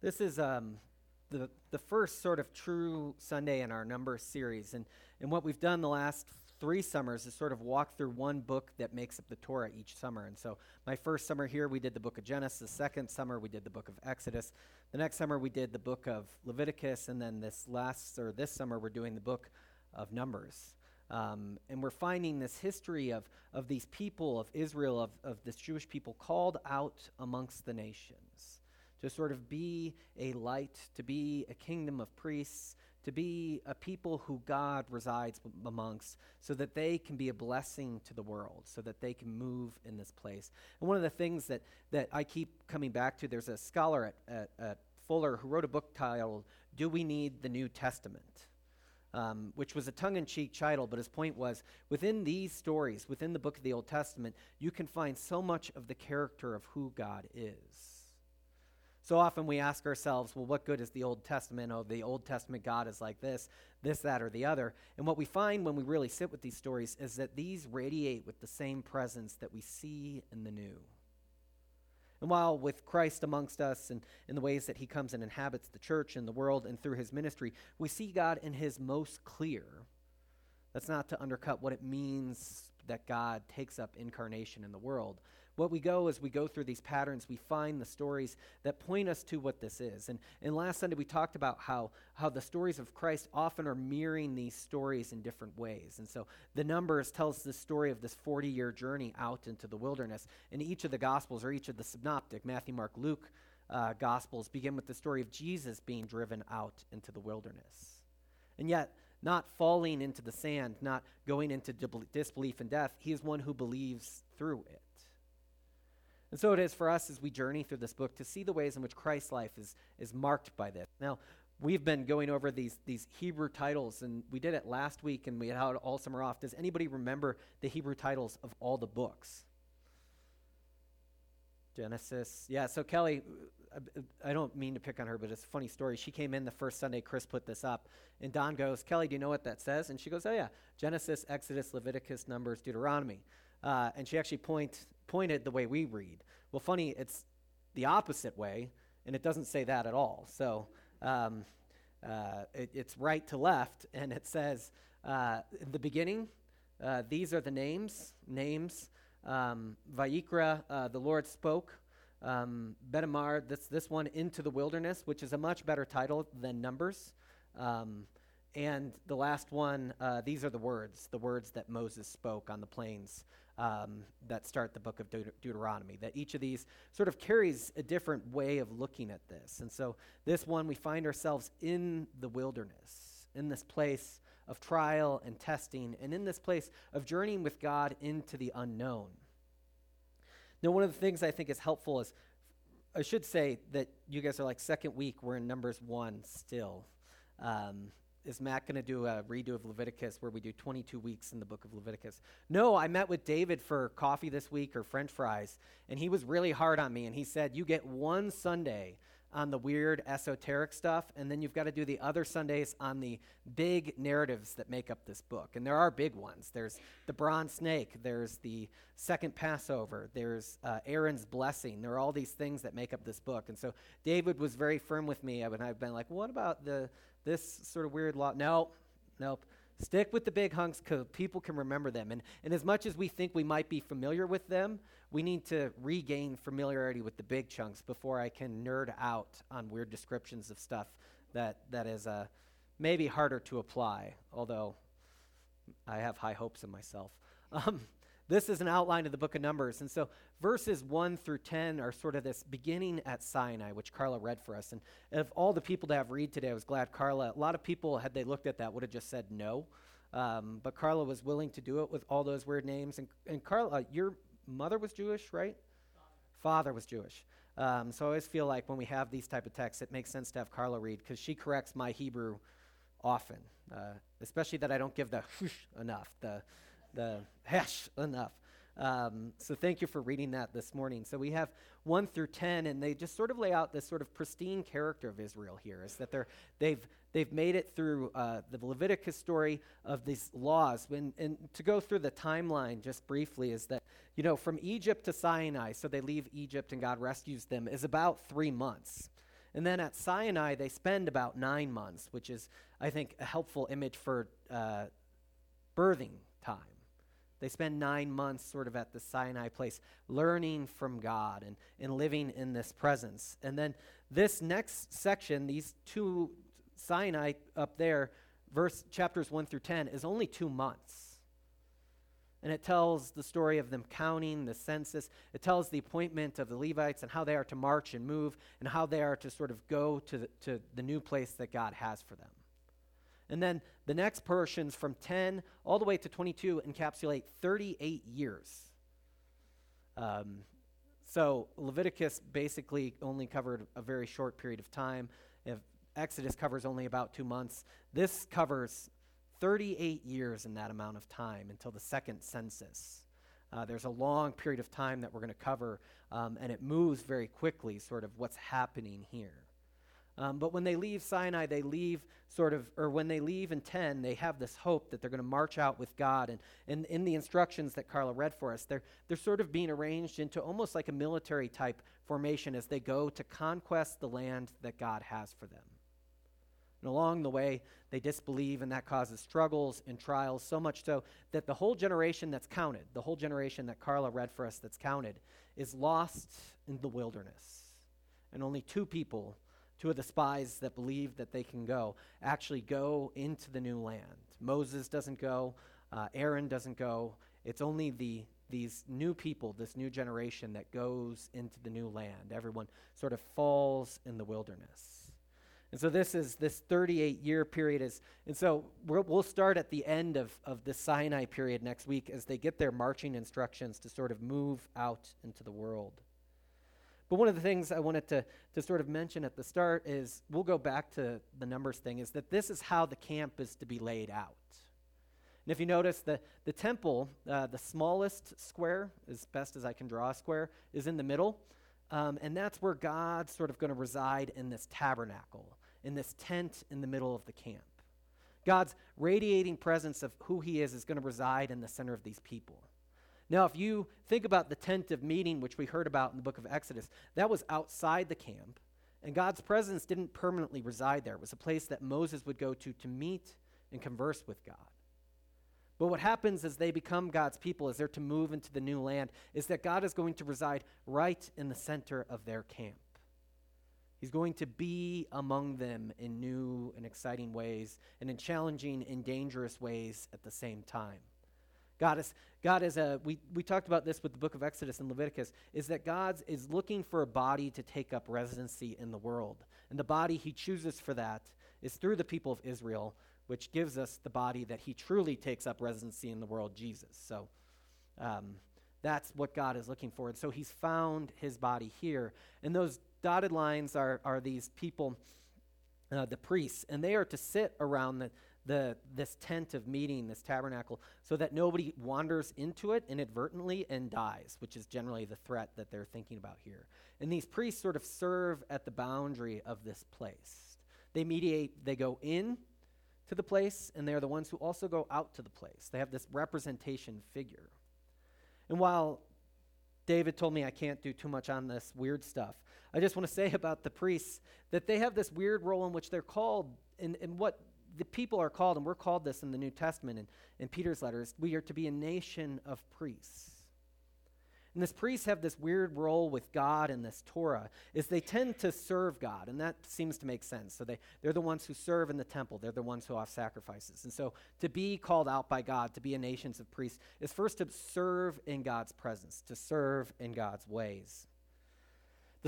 This is um, the, the first sort of true Sunday in our number series. And, and what we've done the last three summers is sort of walk through one book that makes up the Torah each summer. And so my first summer here, we did the book of Genesis. The Second summer, we did the book of Exodus. The next summer, we did the book of Leviticus. And then this last, or this summer, we're doing the book of Numbers. Um, and we're finding this history of, of these people of Israel, of, of this Jewish people called out amongst the nations to sort of be a light, to be a kingdom of priests, to be a people who God resides amongst, so that they can be a blessing to the world, so that they can move in this place. And one of the things that, that I keep coming back to, there's a scholar at, at, at Fuller who wrote a book titled, Do We Need the New Testament? Um, which was a tongue in cheek title, but his point was within these stories, within the book of the Old Testament, you can find so much of the character of who God is. So often we ask ourselves, well, what good is the Old Testament? Oh, the Old Testament God is like this, this, that, or the other. And what we find when we really sit with these stories is that these radiate with the same presence that we see in the new. And while with Christ amongst us and in the ways that he comes and inhabits the church and the world and through his ministry, we see God in his most clear. That's not to undercut what it means that God takes up incarnation in the world, what we go as we go through these patterns, we find the stories that point us to what this is. And, and last Sunday we talked about how, how the stories of Christ often are mirroring these stories in different ways. And so the Numbers tells us the story of this 40 year journey out into the wilderness. And each of the Gospels, or each of the synoptic, Matthew, Mark, Luke, uh, Gospels, begin with the story of Jesus being driven out into the wilderness. And yet, not falling into the sand, not going into disbelief and death, he is one who believes through it. And so it is for us as we journey through this book to see the ways in which Christ's life is, is marked by this. Now, we've been going over these, these Hebrew titles, and we did it last week, and we had all summer off. Does anybody remember the Hebrew titles of all the books? Genesis. Yeah, so Kelly, I, I don't mean to pick on her, but it's a funny story. She came in the first Sunday Chris put this up, and Don goes, Kelly, do you know what that says? And she goes, Oh, yeah, Genesis, Exodus, Leviticus, Numbers, Deuteronomy. Uh, and she actually point, pointed the way we read. Well, funny, it's the opposite way, and it doesn't say that at all. So um, uh, it, it's right to left, and it says, uh, in the beginning, uh, these are the names, names. Um, Vayikra, uh, the Lord spoke. Um, Bamidbar, this, this one, into the wilderness, which is a much better title than Numbers. Um, and the last one, uh, these are the words, the words that Moses spoke on the plains um, that start the book of Deut- Deuteronomy. That each of these sort of carries a different way of looking at this. And so, this one, we find ourselves in the wilderness, in this place of trial and testing, and in this place of journeying with God into the unknown. Now, one of the things I think is helpful is I should say that you guys are like second week, we're in Numbers 1 still. Um, is Matt going to do a redo of Leviticus where we do 22 weeks in the book of Leviticus? No, I met with David for coffee this week or french fries, and he was really hard on me. And he said, You get one Sunday on the weird esoteric stuff, and then you've got to do the other Sundays on the big narratives that make up this book. And there are big ones. There's the bronze snake, there's the second Passover, there's uh, Aaron's blessing. There are all these things that make up this book. And so David was very firm with me, and I've been like, what about the this sort of weird law. No, nope. Stick with the big hunks because people can remember them. And, and as much as we think we might be familiar with them, we need to regain familiarity with the big chunks before I can nerd out on weird descriptions of stuff that, that is uh, maybe harder to apply, although I have high hopes in myself. Um, this is an outline of the book of Numbers. And so verses 1 through 10 are sort of this beginning at Sinai, which Carla read for us. And of all the people to have read today, I was glad Carla, a lot of people, had they looked at that, would have just said no. Um, but Carla was willing to do it with all those weird names. And, and Carla, your mother was Jewish, right? Father, Father was Jewish. Um, so I always feel like when we have these type of texts, it makes sense to have Carla read because she corrects my Hebrew often, uh, especially that I don't give the enough, the the hash enough. Um, so thank you for reading that this morning. So we have 1 through 10, and they just sort of lay out this sort of pristine character of Israel here, is that they're, they've, they've made it through uh, the Leviticus story of these laws. When, and to go through the timeline just briefly is that, you know, from Egypt to Sinai, so they leave Egypt and God rescues them, is about three months. And then at Sinai, they spend about nine months, which is, I think, a helpful image for uh, birthing time. They spend nine months sort of at the Sinai place, learning from God and, and living in this presence. And then this next section, these two Sinai up there, verse chapters 1 through 10, is only two months. And it tells the story of them counting the census. It tells the appointment of the Levites and how they are to march and move and how they are to sort of go to the, to the new place that God has for them. And then the next portions from 10 all the way to 22 encapsulate 38 years. Um, so Leviticus basically only covered a very short period of time. If Exodus covers only about two months, this covers 38 years in that amount of time until the second census. Uh, there's a long period of time that we're going to cover, um, and it moves very quickly, sort of what's happening here. Um, but when they leave Sinai, they leave sort of, or when they leave in 10, they have this hope that they're going to march out with God. And, and in the instructions that Carla read for us, they're, they're sort of being arranged into almost like a military type formation as they go to conquest the land that God has for them. And along the way, they disbelieve, and that causes struggles and trials, so much so that the whole generation that's counted, the whole generation that Carla read for us that's counted, is lost in the wilderness. And only two people Two of the spies that believe that they can go actually go into the new land. Moses doesn't go, uh, Aaron doesn't go. It's only the these new people, this new generation that goes into the new land. Everyone sort of falls in the wilderness. And so this is this 38 year period is, and so we will start at the end of, of the Sinai period next week as they get their marching instructions to sort of move out into the world. But one of the things I wanted to, to sort of mention at the start is we'll go back to the numbers thing, is that this is how the camp is to be laid out. And if you notice, the, the temple, uh, the smallest square, as best as I can draw a square, is in the middle. Um, and that's where God's sort of going to reside in this tabernacle, in this tent in the middle of the camp. God's radiating presence of who He is is going to reside in the center of these people. Now, if you think about the tent of meeting, which we heard about in the book of Exodus, that was outside the camp, and God's presence didn't permanently reside there. It was a place that Moses would go to to meet and converse with God. But what happens as they become God's people, as they're to move into the new land, is that God is going to reside right in the center of their camp. He's going to be among them in new and exciting ways, and in challenging and dangerous ways at the same time. God is, God is a, we, we talked about this with the book of Exodus and Leviticus, is that God is looking for a body to take up residency in the world. And the body he chooses for that is through the people of Israel, which gives us the body that he truly takes up residency in the world, Jesus. So um, that's what God is looking for. And so he's found his body here. And those dotted lines are, are these people, uh, the priests, and they are to sit around the the, this tent of meeting, this tabernacle, so that nobody wanders into it inadvertently and dies, which is generally the threat that they're thinking about here. And these priests sort of serve at the boundary of this place. They mediate, they go in to the place, and they're the ones who also go out to the place. They have this representation figure. And while David told me I can't do too much on this weird stuff, I just want to say about the priests that they have this weird role in which they're called, and, and what the people are called, and we're called this in the New Testament and in Peter's letters, we are to be a nation of priests. And this priests have this weird role with God in this Torah, is they tend to serve God, and that seems to make sense. So they, they're the ones who serve in the temple, they're the ones who offer sacrifices. And so to be called out by God, to be a nation of priests, is first to serve in God's presence, to serve in God's ways.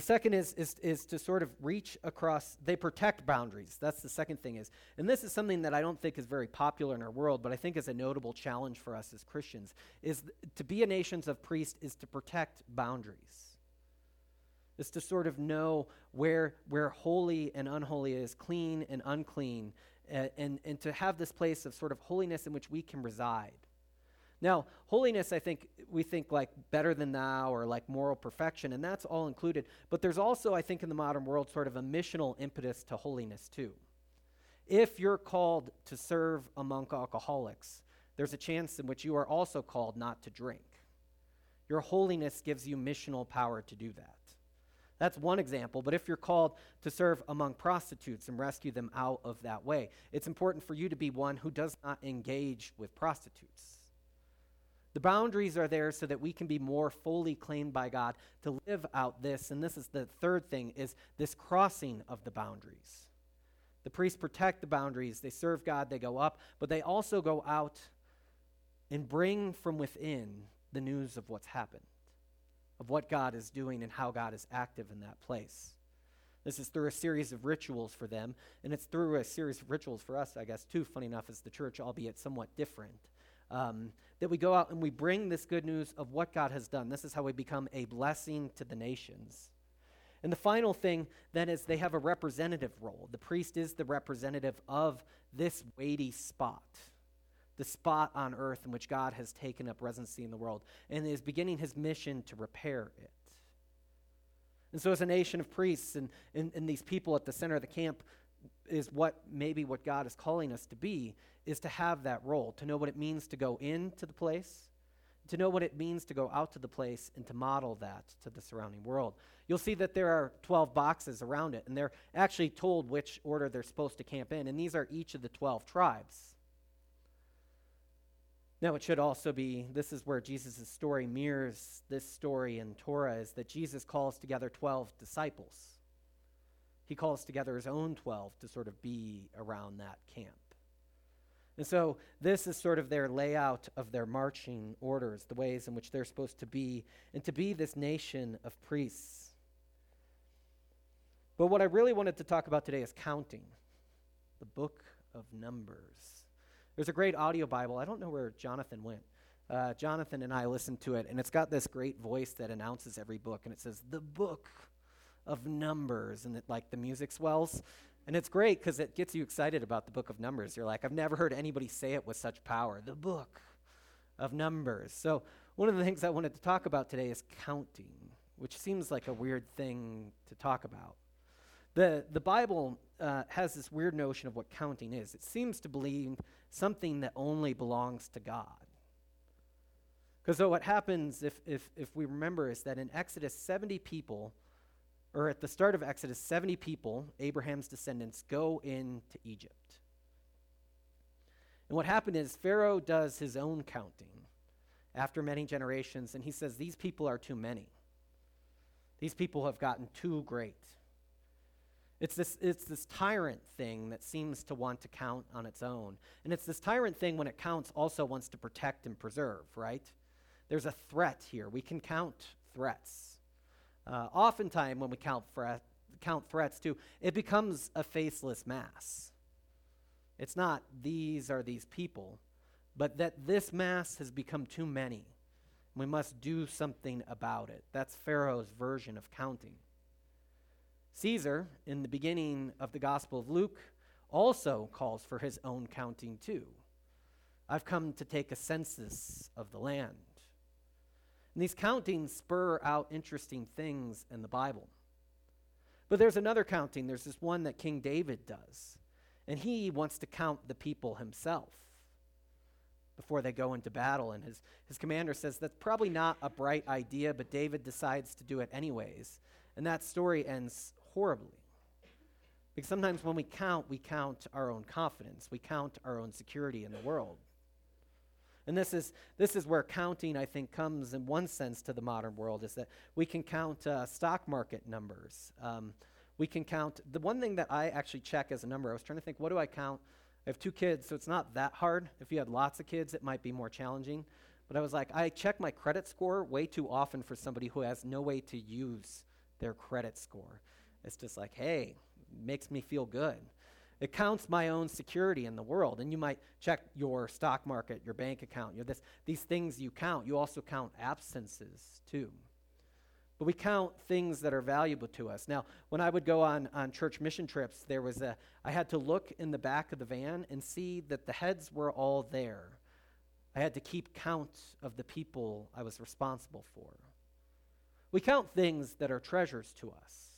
The second is, is, is to sort of reach across, they protect boundaries. That's the second thing is. And this is something that I don't think is very popular in our world, but I think is a notable challenge for us as Christians, is th- to be a nation of priests is to protect boundaries. Is to sort of know where, where holy and unholy is, clean and unclean, uh, and, and to have this place of sort of holiness in which we can reside. Now, holiness, I think, we think like better than thou or like moral perfection, and that's all included. But there's also, I think, in the modern world, sort of a missional impetus to holiness, too. If you're called to serve among alcoholics, there's a chance in which you are also called not to drink. Your holiness gives you missional power to do that. That's one example. But if you're called to serve among prostitutes and rescue them out of that way, it's important for you to be one who does not engage with prostitutes. The boundaries are there so that we can be more fully claimed by God to live out this. And this is the third thing is this crossing of the boundaries. The priests protect the boundaries. They serve God, they go up, but they also go out and bring from within the news of what's happened of what God is doing and how God is active in that place. This is through a series of rituals for them, and it's through a series of rituals for us, I guess, too, funny enough, as the church, albeit somewhat different. Um, that we go out and we bring this good news of what God has done. This is how we become a blessing to the nations. And the final thing then is they have a representative role. The priest is the representative of this weighty spot the spot on earth in which God has taken up residency in the world and is beginning his mission to repair it. And so, as a nation of priests and, and, and these people at the center of the camp, is what maybe what God is calling us to be, is to have that role, to know what it means to go into the place, to know what it means to go out to the place, and to model that to the surrounding world. You'll see that there are 12 boxes around it, and they're actually told which order they're supposed to camp in, and these are each of the 12 tribes. Now, it should also be this is where Jesus' story mirrors this story in Torah is that Jesus calls together 12 disciples. He calls together his own 12 to sort of be around that camp. And so, this is sort of their layout of their marching orders, the ways in which they're supposed to be, and to be this nation of priests. But what I really wanted to talk about today is counting, the book of Numbers. There's a great audio Bible. I don't know where Jonathan went. Uh, Jonathan and I listened to it, and it's got this great voice that announces every book, and it says, The Book of Numbers, and it, like the music swells. And it's great because it gets you excited about the book of Numbers. You're like, I've never heard anybody say it with such power. The book of Numbers. So, one of the things I wanted to talk about today is counting, which seems like a weird thing to talk about. The, the Bible uh, has this weird notion of what counting is. It seems to believe something that only belongs to God. Because so what happens, if, if, if we remember, is that in Exodus, 70 people, or at the start of Exodus, 70 people, Abraham's descendants, go into Egypt. And what happened is Pharaoh does his own counting after many generations, and he says, These people are too many. These people have gotten too great. It's this, it's this tyrant thing that seems to want to count on its own. And it's this tyrant thing, when it counts, also wants to protect and preserve, right? There's a threat here. We can count threats. Uh, oftentimes, when we count, threat, count threats, too, it becomes a faceless mass. It's not these are these people, but that this mass has become too many. We must do something about it. That's Pharaoh's version of counting. Caesar, in the beginning of the Gospel of Luke, also calls for his own counting too. I've come to take a census of the land. And these countings spur out interesting things in the Bible. But there's another counting. There's this one that King David does. And he wants to count the people himself before they go into battle. And his, his commander says that's probably not a bright idea, but David decides to do it anyways. And that story ends horribly. Because sometimes when we count, we count our own confidence, we count our own security in the world. And this is, this is where counting, I think, comes in one sense to the modern world is that we can count uh, stock market numbers. Um, we can count, the one thing that I actually check as a number, I was trying to think, what do I count? I have two kids, so it's not that hard. If you had lots of kids, it might be more challenging. But I was like, I check my credit score way too often for somebody who has no way to use their credit score. It's just like, hey, makes me feel good. It counts my own security in the world. And you might check your stock market, your bank account, your this, these things you count. You also count absences too. But we count things that are valuable to us. Now, when I would go on, on church mission trips, there was a, I had to look in the back of the van and see that the heads were all there. I had to keep count of the people I was responsible for. We count things that are treasures to us.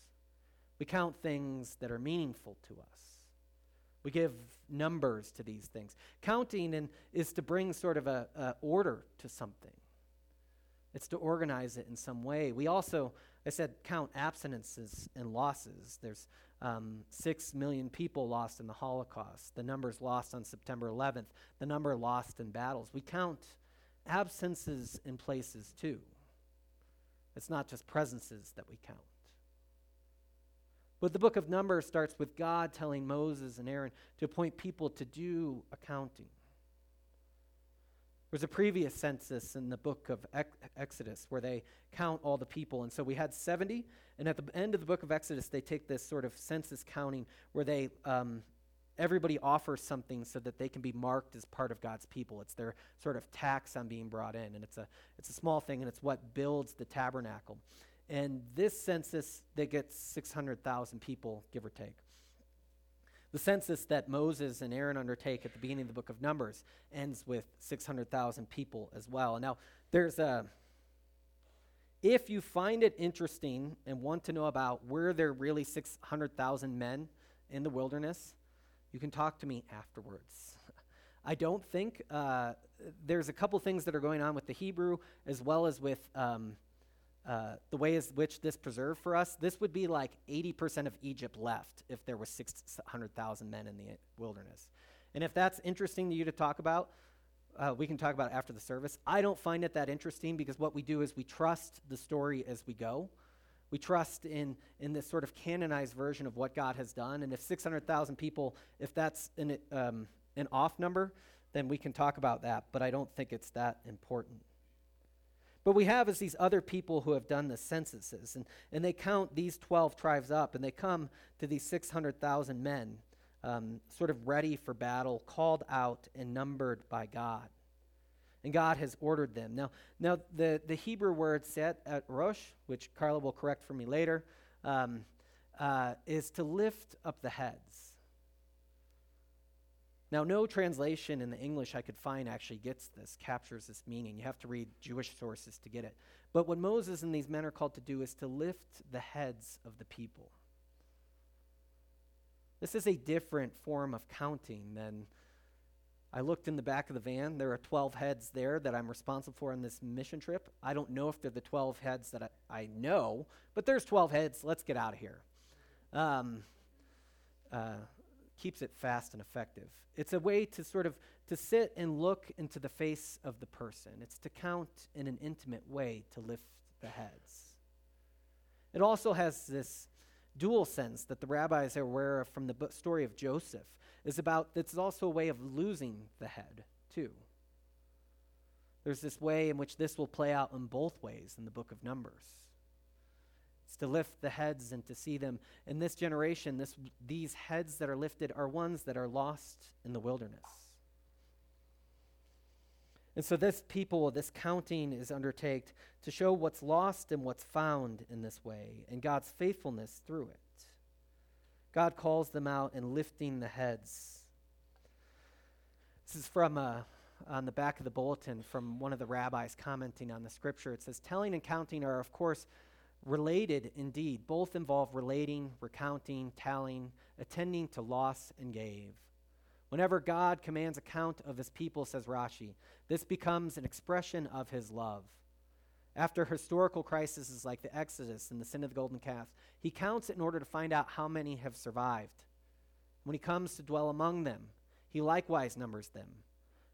We count things that are meaningful to us. We give numbers to these things. Counting in, is to bring sort of a, a order to something. It's to organize it in some way. We also, I said, count abstinences and losses. There's um, six million people lost in the Holocaust. The numbers lost on September 11th. The number lost in battles. We count absences in places too. It's not just presences that we count. But the book of Numbers starts with God telling Moses and Aaron to appoint people to do accounting. There's a previous census in the book of Exodus where they count all the people. And so we had 70. And at the end of the book of Exodus, they take this sort of census counting where they um, everybody offers something so that they can be marked as part of God's people. It's their sort of tax on being brought in, and it's a it's a small thing, and it's what builds the tabernacle. And this census, they get 600,000 people, give or take. The census that Moses and Aaron undertake at the beginning of the book of Numbers ends with 600,000 people as well. Now, there's a. If you find it interesting and want to know about where there really 600,000 men in the wilderness, you can talk to me afterwards. I don't think uh, there's a couple things that are going on with the Hebrew as well as with um, uh, the way in which this preserved for us. This would be like 80% of Egypt left if there were 600,000 men in the wilderness. And if that's interesting to you to talk about, uh, we can talk about after the service. I don't find it that interesting because what we do is we trust the story as we go. We trust in, in this sort of canonized version of what God has done. And if 600,000 people, if that's an, um, an off number, then we can talk about that. But I don't think it's that important. But we have is these other people who have done the censuses, and, and they count these 12 tribes up, and they come to these 600,000 men, um, sort of ready for battle, called out and numbered by God and God has ordered them. Now, now the, the Hebrew word set at Rosh, which Carla will correct for me later, um, uh, is to lift up the heads. Now, no translation in the English I could find actually gets this, captures this meaning. You have to read Jewish sources to get it. But what Moses and these men are called to do is to lift the heads of the people. This is a different form of counting than I looked in the back of the van. There are 12 heads there that I'm responsible for on this mission trip. I don't know if they're the 12 heads that I, I know, but there's 12 heads. Let's get out of here. Um, uh, keeps it fast and effective. It's a way to sort of to sit and look into the face of the person. It's to count in an intimate way to lift the heads. It also has this dual sense that the rabbis are aware of from the story of Joseph is about, it's also a way of losing the head, too. There's this way in which this will play out in both ways in the book of Numbers. It's to lift the heads and to see them. In this generation, this, these heads that are lifted are ones that are lost in the wilderness. And so, this people, this counting is undertaken to show what's lost and what's found in this way, and God's faithfulness through it. God calls them out and lifting the heads. This is from uh, on the back of the bulletin from one of the rabbis commenting on the scripture. It says, Telling and counting are, of course, related indeed. Both involve relating, recounting, telling, attending to loss and gave. Whenever God commands account of his people, says Rashi, this becomes an expression of his love. After historical crises like the Exodus and the sin of the golden calf, he counts it in order to find out how many have survived. When he comes to dwell among them, he likewise numbers them.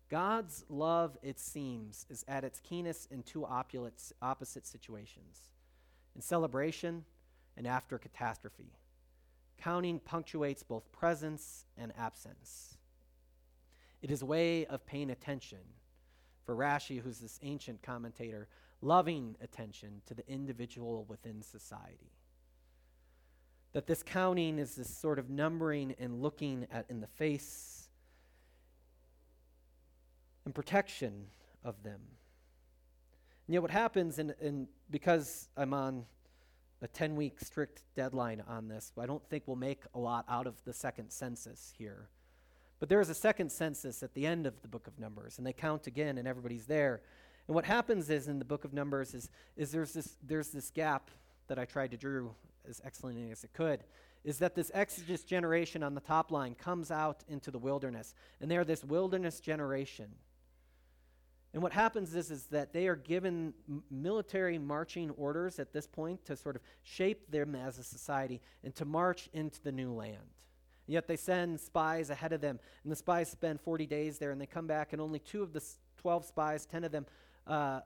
God's love, it seems, is at its keenest in two opposite situations in celebration and after catastrophe. Counting punctuates both presence and absence. It is a way of paying attention. For Rashi, who's this ancient commentator, loving attention to the individual within society. That this counting is this sort of numbering and looking at in the face and protection of them. And yet, what happens, and, because I'm on a 10 week strict deadline on this, I don't think we'll make a lot out of the second census here. But there is a second census at the end of the book of Numbers, and they count again, and everybody's there. And what happens is in the book of Numbers is, is there's, this, there's this gap that I tried to draw as excellently as it could, is that this Exodus generation on the top line comes out into the wilderness. And they're this wilderness generation. And what happens is, is that they are given military marching orders at this point to sort of shape them as a society and to march into the new land. And yet they send spies ahead of them, and the spies spend 40 days there, and they come back, and only two of the 12 spies, 10 of them, uh,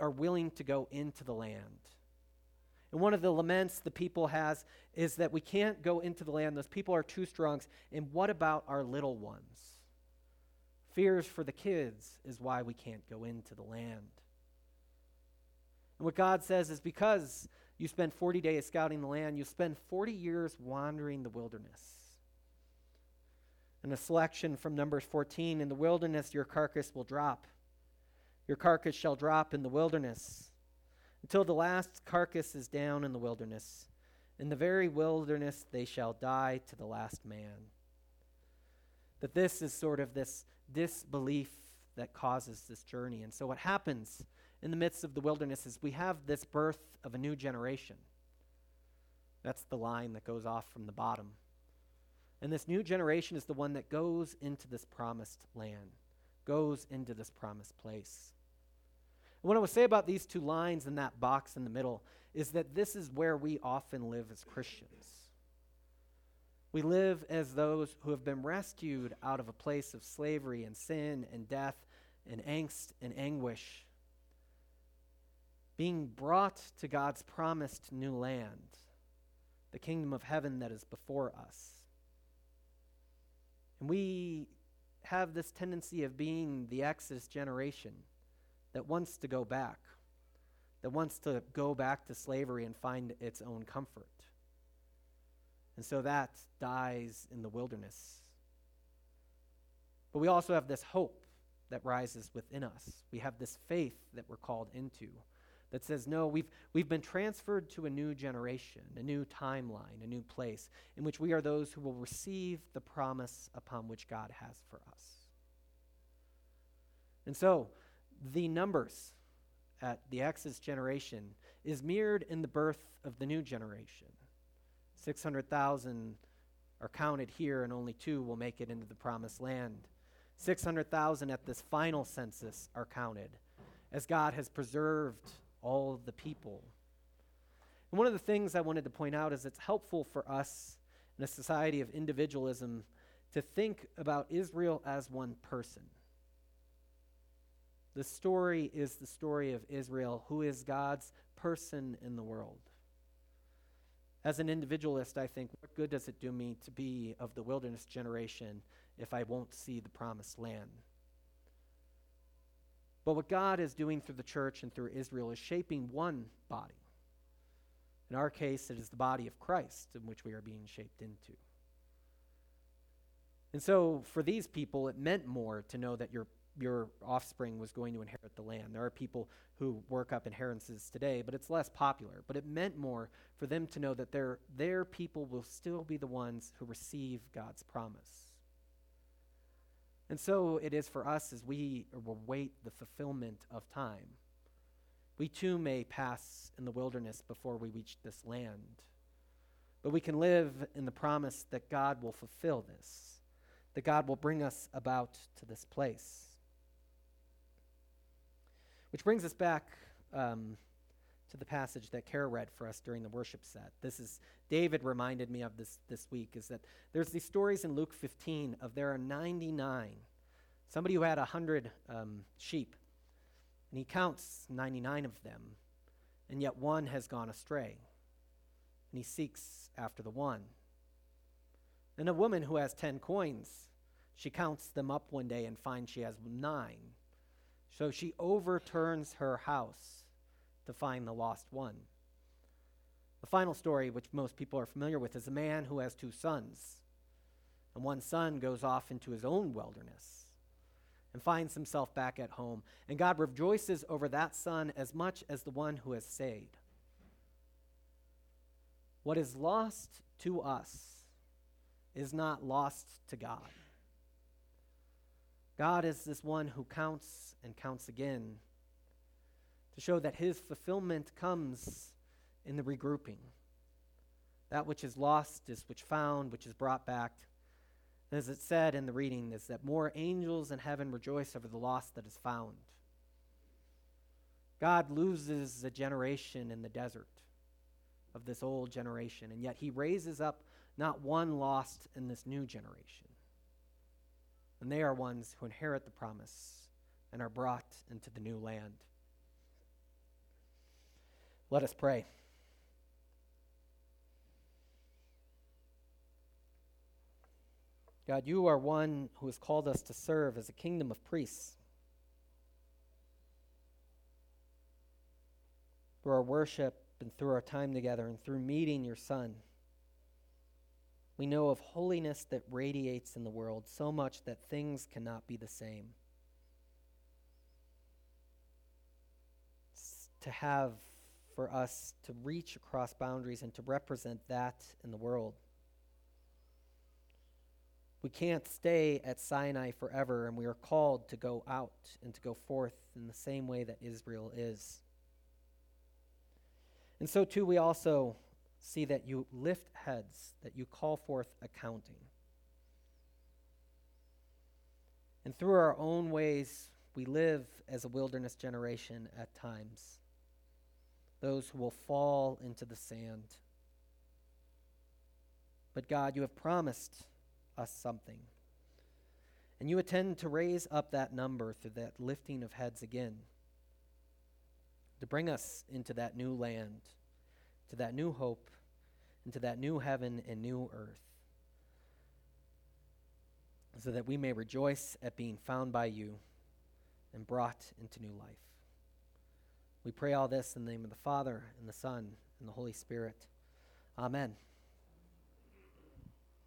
are willing to go into the land. And one of the laments the people has is that we can't go into the land. Those people are too strong. And what about our little ones? Fears for the kids is why we can't go into the land. And what God says is because you spend 40 days scouting the land, you spend 40 years wandering the wilderness. And a selection from Numbers 14 In the wilderness, your carcass will drop. Your carcass shall drop in the wilderness until the last carcass is down in the wilderness. In the very wilderness, they shall die to the last man. That this is sort of this disbelief that causes this journey. And so, what happens in the midst of the wilderness is we have this birth of a new generation. That's the line that goes off from the bottom. And this new generation is the one that goes into this promised land, goes into this promised place. And what I would say about these two lines in that box in the middle is that this is where we often live as Christians. We live as those who have been rescued out of a place of slavery and sin and death and angst and anguish, being brought to God's promised new land, the kingdom of heaven that is before us. And we have this tendency of being the Exodus generation that wants to go back, that wants to go back to slavery and find its own comfort. And so that dies in the wilderness. But we also have this hope that rises within us. We have this faith that we're called into that says, no, we've, we've been transferred to a new generation, a new timeline, a new place in which we are those who will receive the promise upon which God has for us. And so, the numbers at the Exodus generation is mirrored in the birth of the new generation. 600,000 are counted here, and only two will make it into the promised land. 600,000 at this final census are counted, as God has preserved all the people. And one of the things I wanted to point out is it's helpful for us in a society of individualism to think about Israel as one person. The story is the story of Israel, who is God's person in the world. As an individualist, I think, what good does it do me to be of the wilderness generation if I won't see the promised land? But what God is doing through the church and through Israel is shaping one body. In our case, it is the body of Christ in which we are being shaped into. And so, for these people, it meant more to know that you're your offspring was going to inherit the land. There are people who work up inheritances today, but it's less popular. But it meant more for them to know that their, their people will still be the ones who receive God's promise. And so it is for us as we await the fulfillment of time. We too may pass in the wilderness before we reach this land. But we can live in the promise that God will fulfill this, that God will bring us about to this place. Which brings us back um, to the passage that Kara read for us during the worship set. This is, David reminded me of this this week, is that there's these stories in Luke 15 of there are 99, somebody who had 100 um, sheep, and he counts 99 of them, and yet one has gone astray, and he seeks after the one. And a woman who has 10 coins, she counts them up one day and finds she has nine. So she overturns her house to find the lost one. The final story, which most people are familiar with, is a man who has two sons. And one son goes off into his own wilderness and finds himself back at home. And God rejoices over that son as much as the one who has stayed. What is lost to us is not lost to God. God is this one who counts and counts again to show that his fulfillment comes in the regrouping. That which is lost is which found, which is brought back. And as it said in the reading, is that more angels in heaven rejoice over the lost that is found. God loses a generation in the desert of this old generation, and yet he raises up not one lost in this new generation. And they are ones who inherit the promise and are brought into the new land. Let us pray. God, you are one who has called us to serve as a kingdom of priests. Through our worship and through our time together and through meeting your Son, we know of holiness that radiates in the world so much that things cannot be the same. to have for us to reach across boundaries and to represent that in the world. We can't stay at Sinai forever, and we are called to go out and to go forth in the same way that Israel is. And so, too, we also see that you lift heads, that you call forth accounting. And through our own ways, we live as a wilderness generation at times. Those who will fall into the sand. But God, you have promised us something. And you intend to raise up that number through that lifting of heads again, to bring us into that new land, to that new hope, into that new heaven and new earth, so that we may rejoice at being found by you and brought into new life. We pray all this in the name of the Father, and the Son, and the Holy Spirit. Amen.